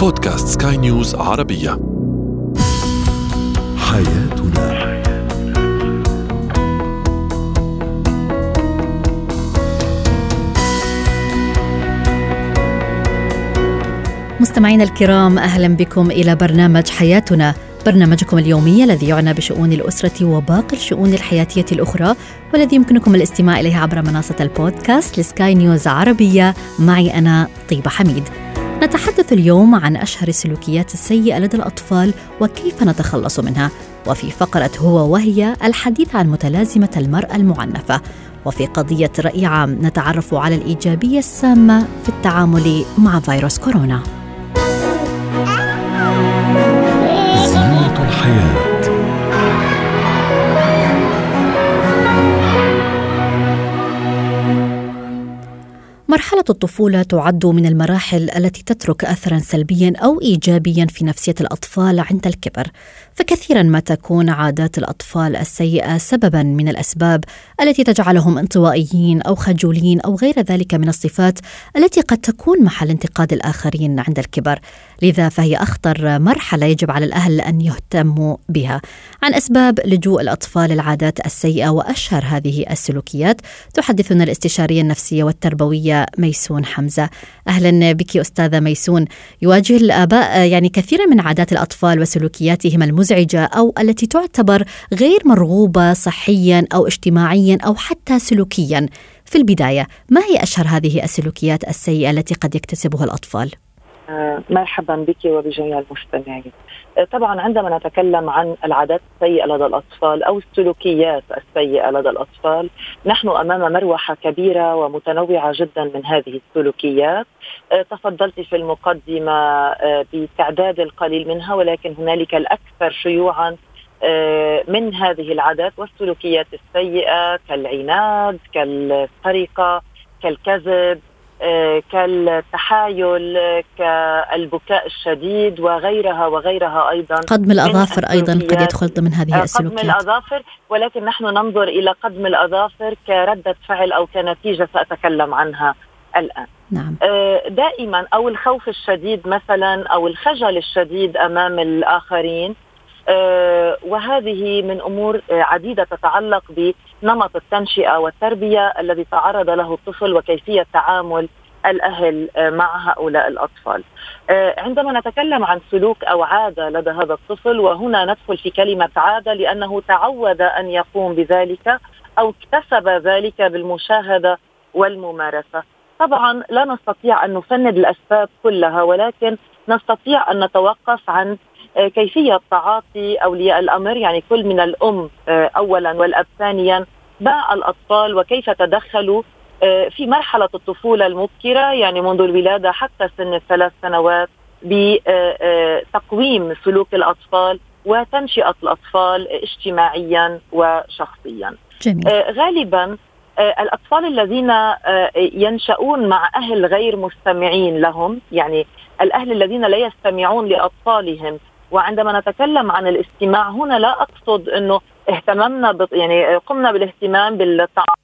بودكاست سكاي نيوز عربية. حياتنا. مستمعينا الكرام أهلا بكم إلى برنامج حياتنا. برنامجكم اليومي الذي يعنى بشؤون الأسرة وباقي الشؤون الحياتية الأخرى والذي يمكنكم الاستماع إليه عبر منصة البودكاست لسكاي نيوز عربية. معي أنا طيبة حميد. نتحدث اليوم عن أشهر السلوكيات السيئة لدى الأطفال وكيف نتخلص منها وفي فقرة هو وهي الحديث عن متلازمة المرأة المعنفة وفي قضية رأي عام نتعرف على الإيجابية السامة في التعامل مع فيروس كورونا. مرحلة الطفولة تعد من المراحل التي تترك أثرا سلبيا أو إيجابيا في نفسية الأطفال عند الكبر، فكثيرا ما تكون عادات الأطفال السيئة سببا من الأسباب التي تجعلهم انطوائيين أو خجولين أو غير ذلك من الصفات التي قد تكون محل انتقاد الآخرين عند الكبر، لذا فهي أخطر مرحلة يجب على الأهل أن يهتموا بها. عن أسباب لجوء الأطفال العادات السيئة وأشهر هذه السلوكيات تحدثنا الاستشارية النفسية والتربوية ميسون حمزة. أهلا بك أستاذة ميسون. يواجه الآباء يعني كثيرا من عادات الأطفال وسلوكياتهم المزعجة أو التي تعتبر غير مرغوبة صحيا أو اجتماعيا أو حتى سلوكيا في البداية ما هي أشهر هذه السلوكيات السيئة التي قد يكتسبها الأطفال؟ آه، مرحبا بك وبجميع المستمعين. آه، طبعا عندما نتكلم عن العادات السيئة لدى الأطفال أو السلوكيات السيئة لدى الأطفال، نحن أمام مروحة كبيرة ومتنوعة جدا من هذه السلوكيات. آه، تفضلت في المقدمة بتعداد القليل منها ولكن هنالك الأكثر شيوعا من هذه العادات والسلوكيات السيئة كالعناد، كالسرقة، كالكذب، كالتحايل كالبكاء الشديد وغيرها وغيرها أيضا. قدم الأظافر أيضا قد يدخل ضمن هذه السلوكيات قدم الأظافر ولكن نحن ننظر إلى قدم الأظافر كردة فعل أو كنتيجة سأتكلم عنها الآن. نعم. دائما أو الخوف الشديد مثلا أو الخجل الشديد أمام الآخرين وهذه من أمور عديدة تتعلق بنمط التنشئة والتربية الذي تعرض له الطفل وكيفية تعامل الأهل مع هؤلاء الأطفال. عندما نتكلم عن سلوك أو عادة لدى هذا الطفل وهنا ندخل في كلمة عادة لأنه تعود أن يقوم بذلك أو اكتسب ذلك بالمشاهدة والممارسة. طبعا لا نستطيع أن نفند الأسباب كلها ولكن نستطيع أن نتوقف عن كيفية تعاطي أولياء الأمر يعني كل من الأم اولا والأب ثانيا مع الأطفال وكيف تدخلوا في مرحلة الطفولة المبكرة يعني منذ الولادة حتى سن الثلاث سنوات بتقويم سلوك الأطفال وتنشئة الأطفال اجتماعيا وشخصيا. جميل. غالبا الأطفال الذين ينشؤون مع أهل غير مستمعين لهم يعني الأهل الذين لا يستمعون لأطفالهم وعندما نتكلم عن الاستماع هنا لا أقصد إنه اهتممنا بط... يعني قمنا بالاهتمام بالطعام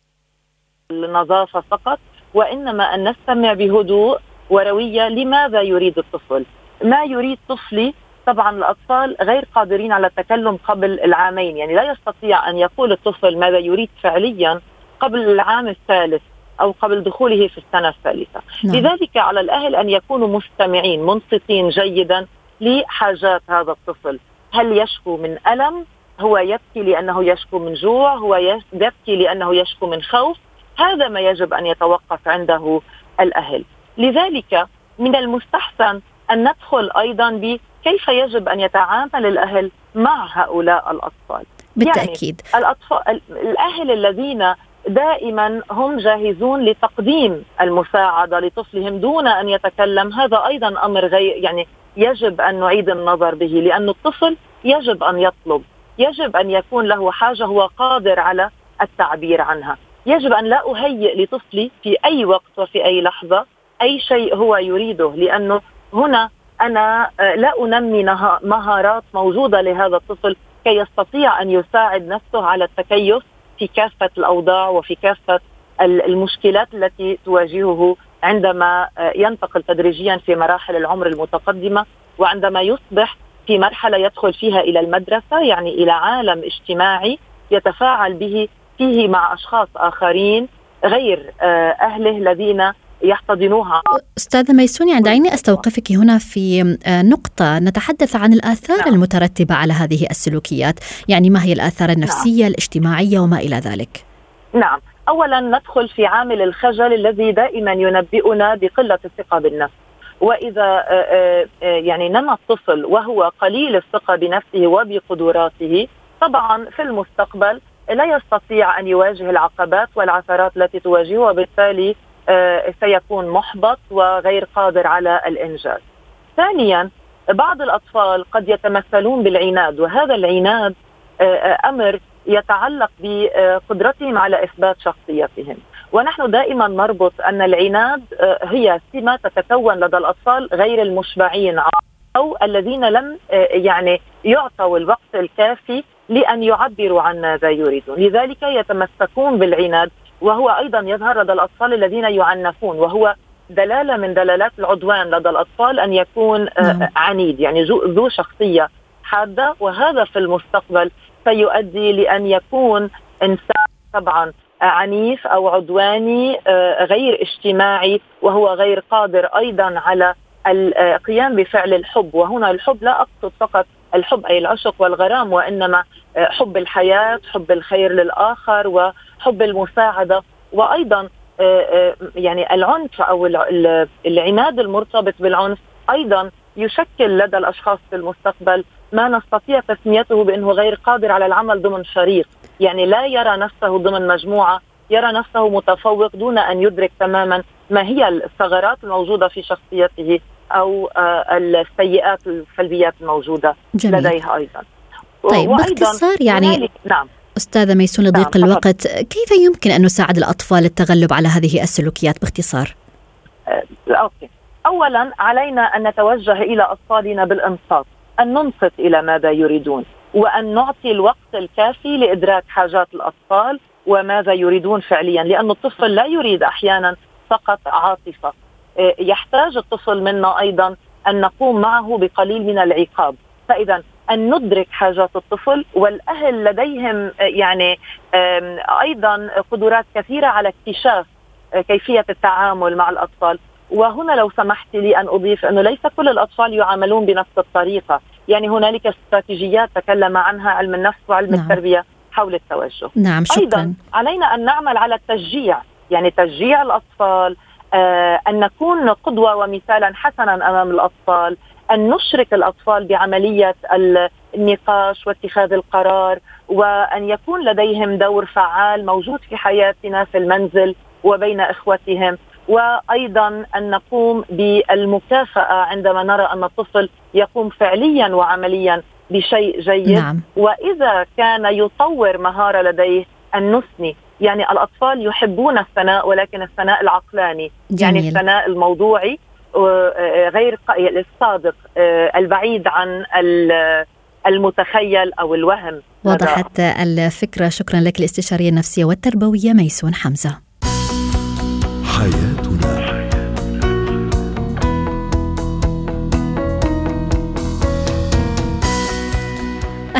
النظافه فقط وإنما أن نستمع بهدوء وروية لماذا يريد الطفل؟ ما يريد طفلي طبعا الأطفال غير قادرين على التكلم قبل العامين يعني لا يستطيع أن يقول الطفل ماذا يريد فعليا قبل العام الثالث أو قبل دخوله في السنة الثالثة. نعم. لذلك على الأهل أن يكونوا مستمعين منصتين جيدا لحاجات هذا الطفل. هل يشكو من ألم؟ هو يبكي لأنه يشكو من جوع؟ هو يبكي لأنه يشكو من خوف؟ هذا ما يجب أن يتوقف عنده الأهل. لذلك من المستحسن أن ندخل أيضا بكيف يجب أن يتعامل الأهل مع هؤلاء الأطفال. بالتأكيد. يعني الاطفال الأهل الذين دائما هم جاهزون لتقديم المساعدة لطفلهم دون أن يتكلم. هذا أيضا أمر غير يعني يجب أن نعيد النظر به لأن الطفل يجب أن يطلب يجب أن يكون له حاجة هو قادر على التعبير عنها. يجب أن لا أهيئ لطفلي في أي وقت وفي أي لحظة أي شيء هو يريده لأنه هنا أنا لا أنمي مهارات موجودة لهذا الطفل كي يستطيع أن يساعد نفسه على التكيف. في كافة الأوضاع وفي كافة المشكلات التي تواجهه عندما ينتقل تدريجيا في مراحل العمر المتقدمة وعندما يصبح في مرحلة يدخل فيها إلى المدرسة يعني إلى عالم اجتماعي يتفاعل به فيه مع أشخاص آخرين غير أهله الذين يحتضنوها. أستاذة ميسوني دعيني أستوقفك هنا في نقطة نتحدث عن الآثار نعم. المترتبة على هذه السلوكيات؟ يعني ما هي الآثار النفسية نعم. الاجتماعية وما إلى ذلك؟ نعم. أولا ندخل في عامل الخجل الذي دائما ينبئنا بقلة الثقة بالنفس. وإذا يعني نمى الطفل وهو قليل الثقة بنفسه وبقدراته طبعا في المستقبل لا يستطيع أن يواجه العقبات والعثرات التي تواجهه وبالتالي آه، سيكون محبط وغير قادر على الإنجاز. ثانيا بعض الأطفال قد يتمثلون بالعناد وهذا العناد آه، آه، أمر يتعلق بقدرتهم على إثبات شخصيتهم ونحن دائما نربط أن العناد هي سمه تتكون لدى الأطفال غير المشبعين أو الذين لم يعني يعطوا الوقت الكافي لأن يعبروا عن ماذا يريدون، لذلك يتمسكون بالعناد وهو أيضا يظهر لدى الأطفال الذين يعنفون وهو دلالة من دلالات العدوان لدى الأطفال أن يكون آه، نعم. عنيد يعني ذو شخصية حادة وهذا في المستقبل سيؤدي لأن يكون إنسان طبعا عنيف أو عدواني آه، غير اجتماعي وهو غير قادر أيضا على القيام بفعل الحب وهنا الحب لا أقصد فقط الحب أي العشق والغرام وإنما آه، حب الحياة حب الخير للآخر وحب المساعدة وأيضا آه، آه، يعني العنف أو العناد المرتبط بالعنف أيضا يشكل لدى الأشخاص في المستقبل ما نستطيع تسميته بأنه غير قادر على العمل ضمن فريق، يعني لا يرى نفسه ضمن مجموعة، يرى نفسه متفوق دون أن يدرك تماما ما هي الثغرات الموجودة في شخصيته أو آه، السيئات السلبيات الموجودة جميل. لديها أيضا. طيب باختصار يعني نعم. أستاذة ميسون لضيق نعم. الوقت كيف يمكن أن نساعد الأطفال التغلب على هذه السلوكيات باختصار؟ أه أوكي. اولا علينا أن نتوجه إلى أطفالنا بالانصات أن ننصت إلى ماذا يريدون وأن نعطي الوقت الكافي لإدراك حاجات الأطفال وماذا يريدون فعليا لأن الطفل لا يريد أحيانا فقط عاطفة. آه، يحتاج الطفل منا أيضا أن نقوم معه بقليل من العقاب. فاذا أن ندرك حاجات الطفل والأهل لديهم يعني أيضا قدرات كثيرة على اكتشاف آه، كيفية التعامل مع الأطفال. وهنا لو سمحت لي أن أضيف أنه ليس كل الأطفال يعاملون بنفس الطريقة. يعني هنالك استراتيجيات تكلم عنها علم النفس وعلم نعم. التربية حول التوجه. نعم شكرا. أيضا علينا أن نعمل على التشجيع. يعني تشجيع الأطفال آه، أن نكون قدوة ومثالا حسنا أمام الأطفال. أن نشرك الأطفال بعملية النقاش واتخاذ القرار وأن يكون لديهم دور فعال موجود في حياتنا في المنزل وبين إخوتهم وأيضا أن نقوم بالمكافأة عندما نرى أن الطفل يقوم فعليا وعمليا بشيء جيد نعم. وإذا كان يطور مهارة لديه أن نثني يعني الأطفال يحبون الثناء ولكن الثناء العقلاني يعني جميل. يعني الثناء الموضوعي غير الصادق آه، البعيد عن المتخيل أو الوهم. وضحت الفكرة. شكرا لك الإستشارية النفسية والتربوية ميسون حمزة.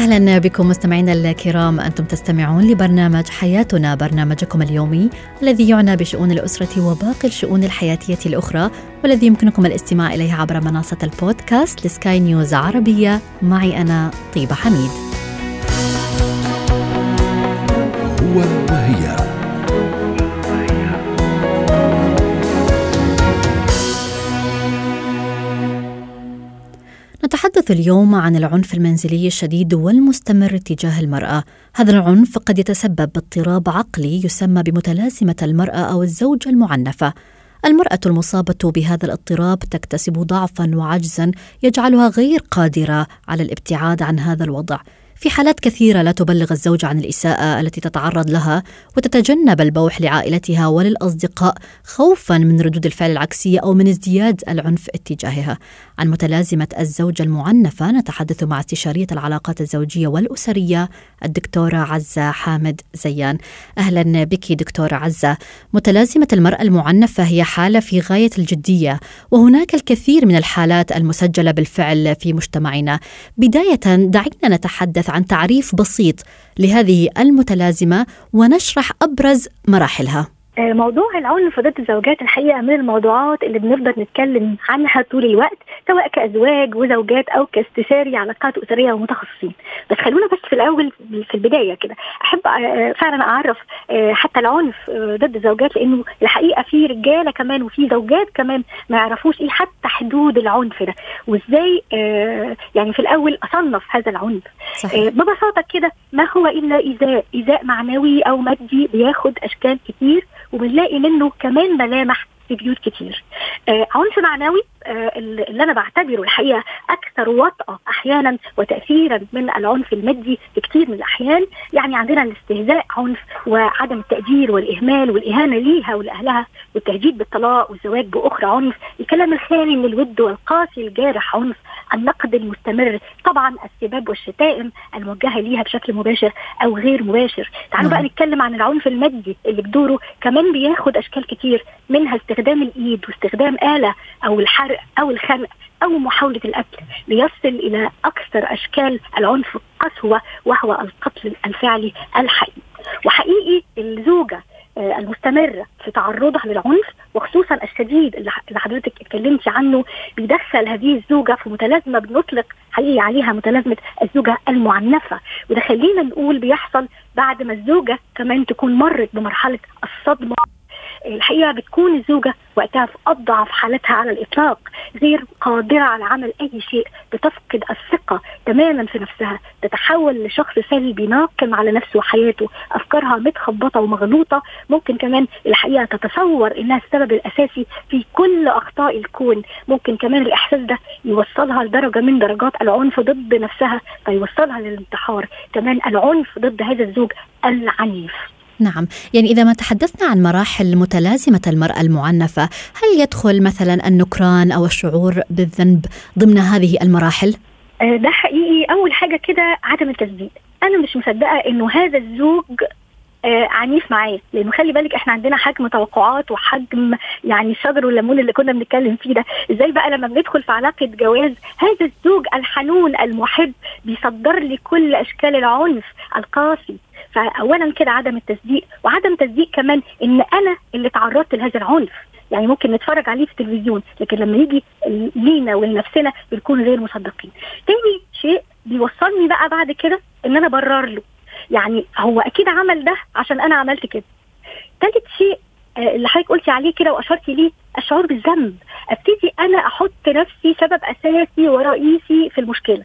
أهلا بكم مستمعينا الكرام أنتم تستمعون لبرنامج حياتنا برنامجكم اليومي الذي يعنى بشؤون الأسرة وباقي الشؤون الحياتية الأخرى والذي يمكنكم الاستماع إليه عبر منصة البودكاست لسكاي نيوز عربية معي أنا طيبة حميد. هو وهي نتحدث اليوم عن العنف المنزلي الشديد والمستمر تجاه المرأة. هذا العنف قد يتسبب باضطراب عقلي يسمى بمتلازمة المرأة أو الزوجة المعنفة. المرأة المصابة بهذا الاضطراب تكتسب ضعفا وعجزا يجعلها غير قادرة على الابتعاد عن هذا الوضع. في حالات كثيرة لا تبلغ الزوجة عن الإساءة التي تتعرض لها وتتجنب البوح لعائلتها وللأصدقاء خوفا من ردود الفعل العكسية أو من ازدياد العنف اتجاهها. عن متلازمة الزوجة المعنفة نتحدث مع استشارية العلاقات الزوجية والأسرية الدكتورة عزة حامد زيان. أهلا بك دكتورة عزة. متلازمة المرأة المعنفة هي حالة في غاية الجدية وهناك الكثير من الحالات المسجلة بالفعل في مجتمعنا. بداية دعينا نتحدث عن تعريف بسيط لهذه المتلازمة ونشرح أبرز مراحلها. موضوع العنف ضد الزوجات الحقيقة من الموضوعات اللي بنفضل نتكلم عنها طول الوقت سواء كأزواج وزوجات أو كاستشاري علاقات أسرية ومتخصصين. بس خلونا بس في الأول في البداية كده. أحب آه، فعلا أعرف آه، حتى العنف ضد الزوجات لأنه الحقيقة في رجالة كمان وفي زوجات كمان ما يعرفوش إيه حتى حدود العنف ده. وإزاي يعني في الأول أصنف هذا العنف. صحيح. ببساطة كده ما هو إلا ايذاء ايذاء معنوي أو مادي بياخد أشكال كتير وبنلاقي منه كمان ملامح في بيوت كتير. آه عنف معنوي آه اللي أنا بعتبره الحقيقة أكثر وطأة أحيانا وتاثيرا من العنف المادي في كثير من الأحيان. يعني عندنا الاستهزاء عنف وعدم التقدير والإهمال والإهانة ليها ولأهلها والتهديد بالطلاق والزواج بأخرى عنف. الكلام الخالي من الود والقاسي الجارح عنف النقد المستمر. طبعا السباب والشتائم الموجهة ليها بشكل مباشر أو غير مباشر. تعالوا بقى نعم. نتكلم عن العنف المادي اللي بدوره. كمان بياخد أشكال كتير منها استخدام الإيد واستخدام آلة أو الحرق أو الخنق أو محاولة القتل. ليصل إلى أكثر أشكال العنف قسوة وهو القتل الفعلي الحقيقي. وحقيقي الزوجة المستمره في تعرضها للعنف وخصوصا الشديد اللي حضرتك اتكلمتي عنه بيدخل هذه الزوجة في متلازمة بنطلق حقيقي عليها متلازمة الزوجة المعنفة. وده خلينا نقول بيحصل بعد ما الزوجة كمان تكون مرت بمرحلة الصدمة. الحقيقة بتكون الزوجة وقتها في أضعف حالتها على الإطلاق غير قادرة على عمل أي شيء بتفقد الثقة تماما في نفسها تتحول لشخص سلبي ناقم على نفسه وحياته أفكارها متخبطة ومغلوطة. ممكن كمان الحقيقة تتصور إنها السبب الأساسي في كل أخطاء الكون. ممكن كمان الإحساس ده يوصلها لدرجة من درجات العنف ضد نفسها فيوصلها للانتحار. كمان العنف ضد هذا الزوج العنيف. نعم. يعني إذا ما تحدثنا عن مراحل متلازمة المرأة المعنفة هل يدخل مثلا النكران أو الشعور بالذنب ضمن هذه المراحل؟ آه، ده حقيقي. أول حاجة كده عدم التصديق أنا مش مصدقة إنه هذا الزوج آه عنيف معاه لأنه خلي بالك إحنا عندنا حجم توقعات وحجم يعني الشجر والليمون اللي كنا بنتكلم فيه ده. إزاي بقى لما بندخل في علاقة جواز هذا الزوج الحنون المحب بيصدر لي كل أشكال العنف القاسي. فاولا كده عدم التصديق وعدم تصديق كمان إن أنا اللي تعرضت لهذا العنف. يعني ممكن نتفرج عليه في التلفزيون لكن لما يجي لينا ولنفسنا بنكون غير مصدقين. تاني شيء بيوصلني بقى بعد كده إن أنا برر له. يعني هو أكيد عمل ده عشان أنا عملت كده. ثالث شيء آه، اللي حضرتك قلتي عليه كده وأشرتي ليه الشعور بالذنب. أبتدي أنا أحط نفسي سبب أساسي ورئيسي في المشكلة.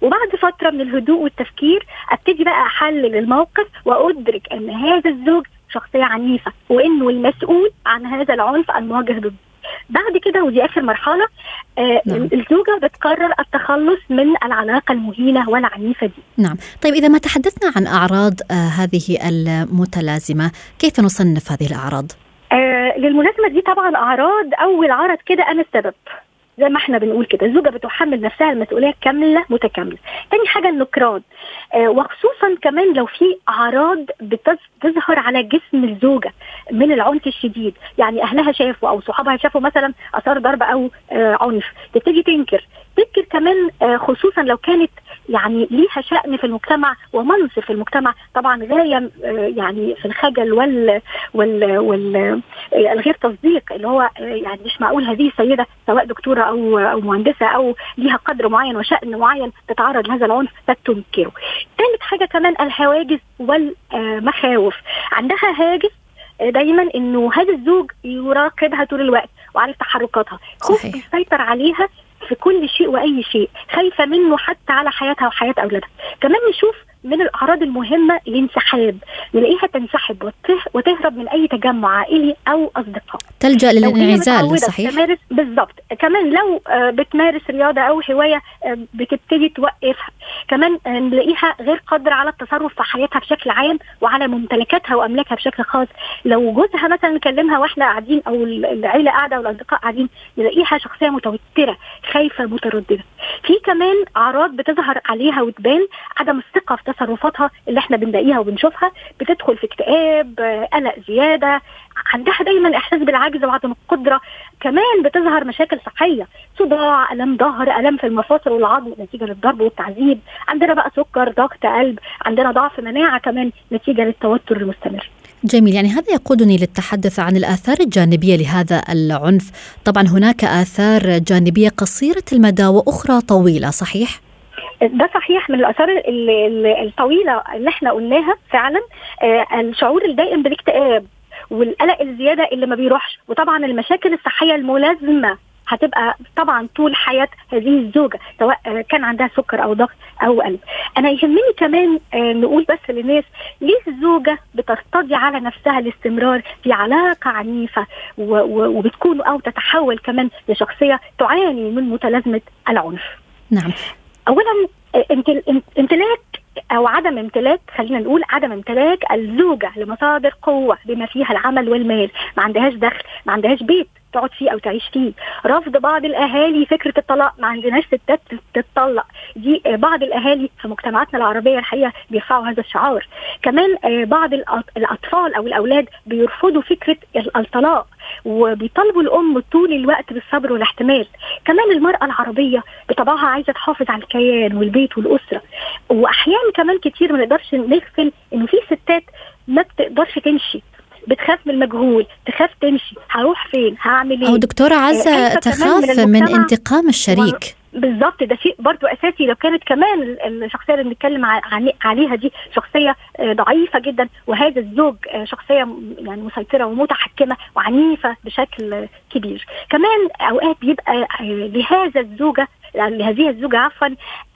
وبعد فترة من الهدوء والتفكير أبتدي بقى أحلل الموقف وأدرك إن هذا الزوج شخصية عنيفة وإنه المسؤول عن هذا العنف المواجه ضده. بعد كده ودي آخر مرحلة آه نعم. الزوجة بتقرر التخلص من العلاقه المهينة والعنيفة دي. نعم، طيب إذا ما تحدثنا عن أعراض آه هذه المتلازمة، كيف نصنف هذه الأعراض؟ آه للملازمة دي طبعا أعراض أول عرض كده أنا السبب. زي ما إحنا بنقول كده الزوجة بتحمل نفسها المسؤولية كاملة متكاملة. تاني حاجة النكران. آه وخصوصا كمان لو في أعراض بتظهر على جسم الزوجة من العنف الشديد. يعني أهلها شافوا أو صحابها شافوا مثلا آثار ضرب أو آه عنف. تبتدي تنكر. تنكر كمان آه خصوصا لو كانت يعني ليها شأن في المجتمع ومنصب في المجتمع. طبعا غاية آه، يعني في الخجل وال وال وال آه، الغير تصديق اللي هو يعني مش معقول هذه السيدة سواء دكتورة أو أو مهندسة أو ليها قدر معين وشأن معين تتعرض لهذا العنف فتنكره. ثالث حاجة كمان الهواجس والمخاوف. عندها هاجس دايما إنه هذا الزوج يراقبها طول الوقت وعارف تحركاتها. خوف يسيطر عليها في كل شيء وأي شيء خايفة منه حتى على حياتها وحياة أولادها. كمان نشوف من الأعراض المهمة الانسحاب نلاقيها تنسحب وتهرب من أي تجمع عائلي أو أصدقاء. تلجأ للانعزال صحيح؟ تمارس بالضبط. كمان لو آه، بتمارس رياضة أو هواية آه، بتبتدي توقفها. كمان آه، نلاقيها غير قادرة على التصرف في حياتها بشكل عام وعلى ممتلكاتها وأملاكها بشكل خاص. لو جوزها مثلا نكلمها وإحنا قاعدين أو العيلة قاعدة والاصدقاء قاعدين نلاقيها شخصية متوترة خايفة مترددة. في كمان أعراض بتظهر عليها وتبان عدم الثقة في تصرفاتها اللي إحنا بنلاقيها وبنشوفها بتدخل في اكتئاب قلق زيادة عندها دايما إحساس بالعجز وعدم القدرة. كمان بتظهر مشاكل صحية صداع ألم ظهر ألم في المفاصل والعظم نتيجة للضرب والتعذيب. عندنا بقى سكر ضغط قلب عندنا ضعف مناعة كمان نتيجة للتوتر المستمر. جميل يعني هذا يقودني للتحدث عن الآثار الجانبية لهذا العنف. طبعا هناك آثار جانبية قصيرة المدى وأخرى طويلة صحيح؟ ده صحيح من الآثار الطويلة اللي إحنا قلناها فعلا آه، الشعور الدائم بالاكتئاب والقلق الزيادة اللي ما بيروحش وطبعا المشاكل الصحية الملازمة هتبقى طبعا طول حياة هذه الزوجة سواء كان عندها سكر أو ضغط أو قلب. أنا يهمني كمان آه، نقول بس للناس ليه الزوجة بترتضي على نفسها الاستمرار في علاقة عنيفة وبتكون أو تتحول كمان لشخصية تعاني من متلازمة العنف. نعم. اولا امتلاك أو عدم امتلاك خلينا نقول عدم امتلاك الزوجة لمصادر قوة بما فيها العمل والمال. ما عندهاش دخل ما عندهاش بيت. تقعد فيه أو تعيش فيه. رفض بعض الأهالي فكرة الطلاق. ما عندناش ستات تتطلق. دي بعض الأهالي في مجتمعاتنا العربية الحقيقة بيرفعوا هذا الشعار. كمان آه، بعض الأطفال أو الأولاد بيرفضوا فكرة الطلاق وبيطالبوا الأم طول الوقت بالصبر والاحتمال. كمان المرأة العربية بطبعها عايزة تحافظ على الكيان والبيت والأسرة. وأحيانا كمان كتير ما نقدرش نغفل إنه في ستات ما بتقدرش تمشي. بتخاف من المجهول تخاف تمشي هروح فين؟ هعمل إيه؟ أو دكتوره عزة تخاف من, من انتقام الشريك. بالظبط ده شيء برضو أساسي. لو كانت كمان الشخصية اللي بنتكلم عليها دي شخصية آه، ضعيفة جدا وهذا الزوج آه، شخصية يعني مسيطرة ومتحكمة وعنيفة بشكل كبير. كمان أوقات بيبقى آه، لهذا الزوجة لهذه الزوجة عفوا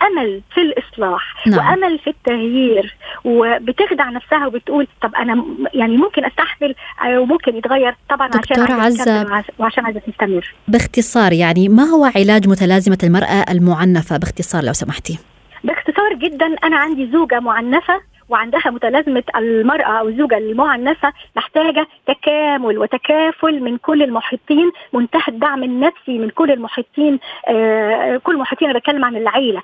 أمل في الإصلاح نعم. وأمل في التغيير وبتخدع نفسها وبتقول طب أنا يعني ممكن أستحمل وممكن يتغير طبعا عشان عزة. وعشان عايزة تستمر. باختصار يعني ما هو علاج متلازمة المرأة المعنفة؟ باختصار لو سمحتي. باختصار جدا أنا عندي زوجة معنفة وعندها متلازمة المرأة أو الزوجة المعنفه محتاجة تكامل وتكافل من كل المحيطين منتهى الدعم النفسي من كل المحيطين آه كل المحيطين أنا بتكلم عن العيلة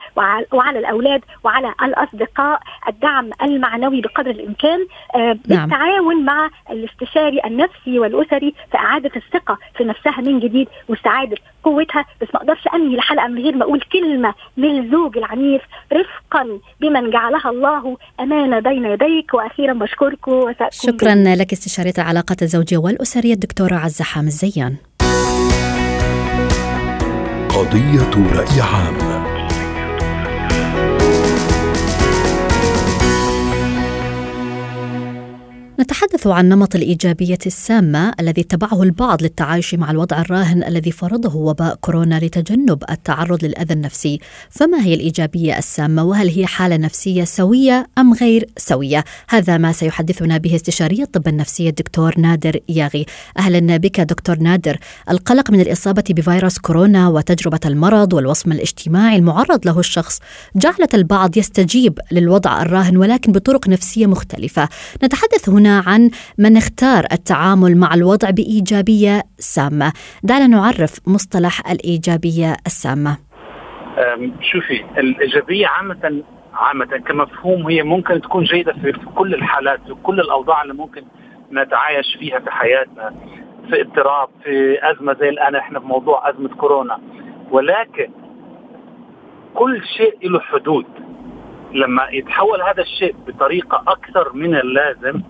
وعلى الأولاد وعلى الأصدقاء الدعم المعنوي بقدر الإمكان آه نعم. بالتعاون مع الاستشاري النفسي والأسري في إعادة الثقة في نفسها من جديد واستعاده قوتها بس ما أقدرش أنهي الحلقة من غير ما أقول كلمة للزوج العنيف رفقا بمن جعلها الله أمانة بين يديك. وأخيرا بشكركم شكرا لك استشارية العلاقات الزوجية والأسرية الدكتورة عزة حامد زيان. قضية رأي عام. نتحدث عن نمط الإيجابية السامة الذي اتبعه البعض للتعايش مع الوضع الراهن الذي فرضه وباء كورونا لتجنب التعرض للأذى النفسي. فما هي الإيجابية السامة؟ وهل هي حالة نفسية سوية أم غير سوية؟ هذا ما سيحدثنا به استشاري الطب النفسي الدكتور نادر ياغي. أهلا بك دكتور نادر. القلق من الإصابة بفيروس كورونا وتجربة المرض والوصم الاجتماعي المعرض له الشخص جعلت البعض يستجيب للوضع الراهن ولكن بطرق نفسية مختلفة. نتحدث هنا عن من اختار التعامل مع الوضع بإيجابية سامة. دعنا نعرف مصطلح الإيجابية السامة. شوفي الإيجابية عامة عامة كمفهوم هي ممكن تكون جيدة في كل الحالات في كل الأوضاع اللي ممكن نتعايش فيها في حياتنا في اضطراب في أزمة زي الآن إحنا في موضوع أزمة كورونا. ولكن كل شيء له حدود. لما يتحول هذا الشيء بطريقة أكثر من اللازم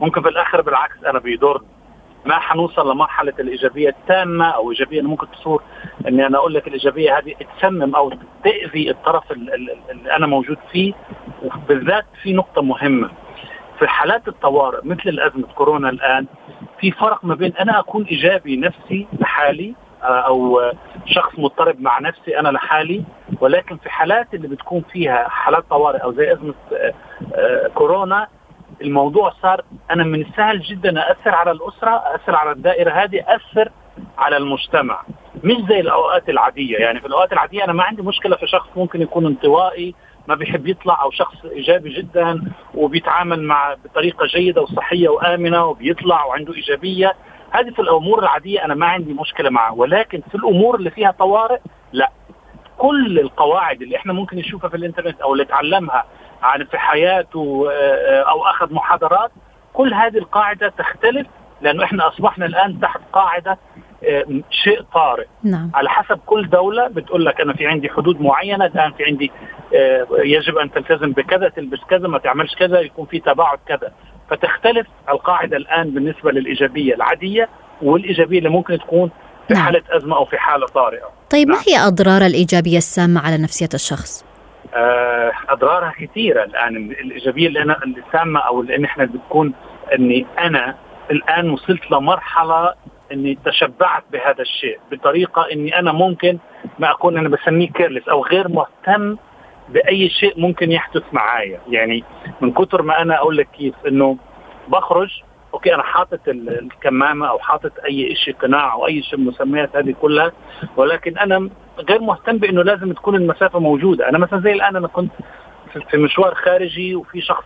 ممكن في الآخر بالعكس أنا بيضر ما حنوصل لمرحلة الإيجابية التامة أو إيجابية ممكن تصور إني أنا أقول لك الإيجابية هذه تسمم أو تأذي الطرف اللي أنا موجود فيه وبالذات في نقطة مهمة. في حالات الطوارئ مثل الأزمة كورونا الآن في فرق ما بين أنا أكون إيجابي نفسي لحالي أو شخص مضطرب مع نفسي أنا لحالي ولكن في حالات اللي بتكون فيها حالات طوارئ أو زي أزمة كورونا الموضوع صار أنا من السهل جدا اثر على الأسرة اثر على الدائرة هذه اثر على المجتمع. مش زي الأوقات العادية. يعني في الأوقات العادية أنا ما عندي مشكلة في شخص ممكن يكون انطوائي ما بيحب يطلع أو شخص إيجابي جدا وبيتعامل مع بطريقة جيدة وصحية وآمنة وبيطلع وعنده إيجابية. هذه في الأمور العادية أنا ما عندي مشكلة معه ولكن في الأمور اللي فيها طوارئ لا. كل القواعد اللي إحنا ممكن نشوفها في الإنترنت أو اللي تعلمها عن في حياته أو أخذ محاضرات كل هذه القاعدة تختلف لأنه إحنا أصبحنا الآن تحت قاعدة شيء طارئ نعم. على حسب كل دولة بتقول لك أنا في عندي حدود معينة الآن في عندي يجب أن تلتزم بكذا تلبس كذا ما تعملش كذا يكون في تباعد كذا فتختلف القاعدة الآن بالنسبة للإيجابية العادية والإيجابية اللي ممكن تكون في نعم. حالة أزمة أو في حالة طارئة طيب ما نعم. هي أضرار الإيجابية السامة على نفسية الشخص؟ آه أضرارها كثيرة. الآن الإيجابية اللي أنا السامة أو اللي إحنا بتكون إني أنا الآن وصلت لمرحلة إني تشبعت بهذا الشيء بطريقة إني أنا ممكن ما اكون أنا بسميه كيرلس أو غير مهتم بأي شيء ممكن يحدث معايا. يعني من كثر ما أنا أقول لك كيف إنه بخرج أوكي أنا حاطط الكمامة أو حاطط أي شيء قناع أو أي شيء المسميات هذه كلها. ولكن أنا غير مهتم بإنه لازم تكون المسافة موجودة. أنا مثلا زي الآن أنا كنت في مشوار خارجي وفي شخص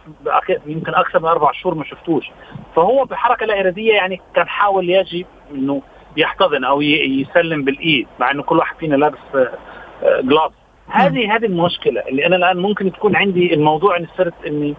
يمكن أكثر من أربع شهور ما شفتوش. فهو بحركة لا إرادية يعني كان حاول يجي إنه يحتضن أو يسلم بالإيد مع إنه كل واحد فينا لابس جلافز هذه هذه المشكلة اللي أنا الآن ممكن تكون عندي الموضوع إني صرت إني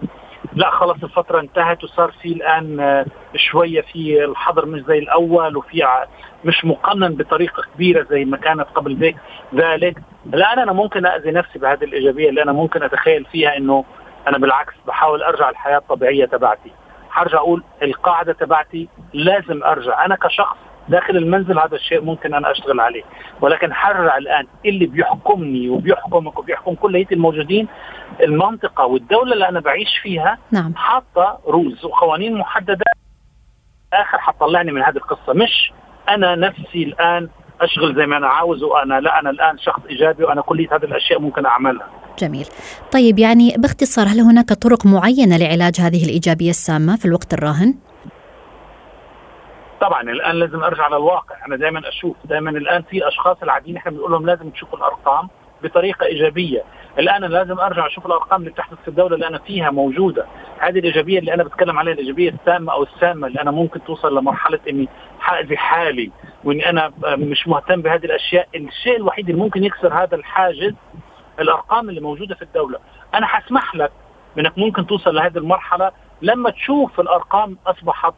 لا خلص الفترة انتهت وصار في الآن شوية في الحظر مش زي الأول وفي مش مقنن بطريقة كبيرة زي ما كانت قبل ذلك ذلك. الآن أنا ممكن اذي نفسي بهذه الإيجابية اللي أنا ممكن أتخيل فيها إنه أنا بالعكس بحاول أرجع الحياة الطبيعية تبعتي. حرجع أقول القاعدة تبعتي لازم أرجع. أنا كشخص داخل المنزل هذا الشيء ممكن أنا أشتغل عليه. ولكن حرر الآن اللي بيحكمني وبيحكمك وبيحكم كل الموجودين المنطقة والدولة اللي أنا بعيش فيها نعم. حاطة رولز وقوانين محددة. آخر حتطلعني من هذه القصة. مش أنا نفسي الآن أشغل زي ما أنا عاوز وأنا لا أنا الآن شخص إيجابي وأنا كل هذه الأشياء ممكن أعملها. جميل. طيب يعني باختصار هل هناك طرق معينة لعلاج هذه الإيجابية السامة في الوقت الراهن؟ طبعا الآن لازم أرجع للواقع. أنا دائما أشوف دائما الآن في أشخاص العاديين إحنا بنقول لهم لازم تشوفوا الأرقام بطريقة إيجابية. الآن أنا لازم أرجع أشوف الأرقام اللي بتحدث في الدولة اللي أنا فيها موجودة. هذه الإيجابية اللي أنا بتكلم عليها الإيجابية السامه أو السامة اللي أنا ممكن توصل لمرحلة إني حاذي حالي وإني أنا مش مهتم بهذه الأشياء. الشيء الوحيد اللي ممكن يكسر هذا الحاجز الأرقام اللي موجودة في الدولة. أنا حسمح لك انك ممكن توصل لهذه المرحلة لما تشوف الأرقام أصبحت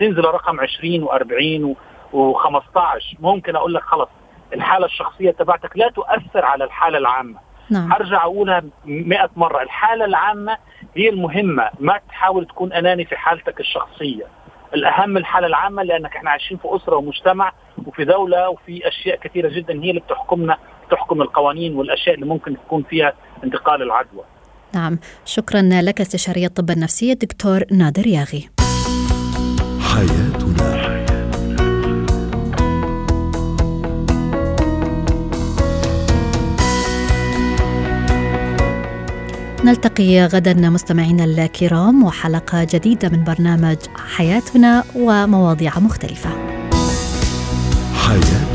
تنزل رقم 20 و40 و15 ممكن أقول لك خلص الحالة الشخصية تبعتك لا تؤثر على الحالة العامة. نعم. هرجع أقولها 100 مرة. الحالة العامة هي المهمة ما تحاول تكون أناني في حالتك الشخصية. الأهم الحالة العامة لأنك إحنا عايشين في أسرة ومجتمع وفي دولة وفي أشياء كثيرة جدا هي اللي بتحكمنا تحكم القوانين والأشياء اللي ممكن تكون فيها انتقال العدوى. نعم. شكرا لك استشاري الطب النفسي الدكتور نادر ياغي. حياتنا. نلتقي غدا مستمعينا الكرام وحلقة جديدة من برنامج حياتنا ومواضيع مختلفة. حياتنا.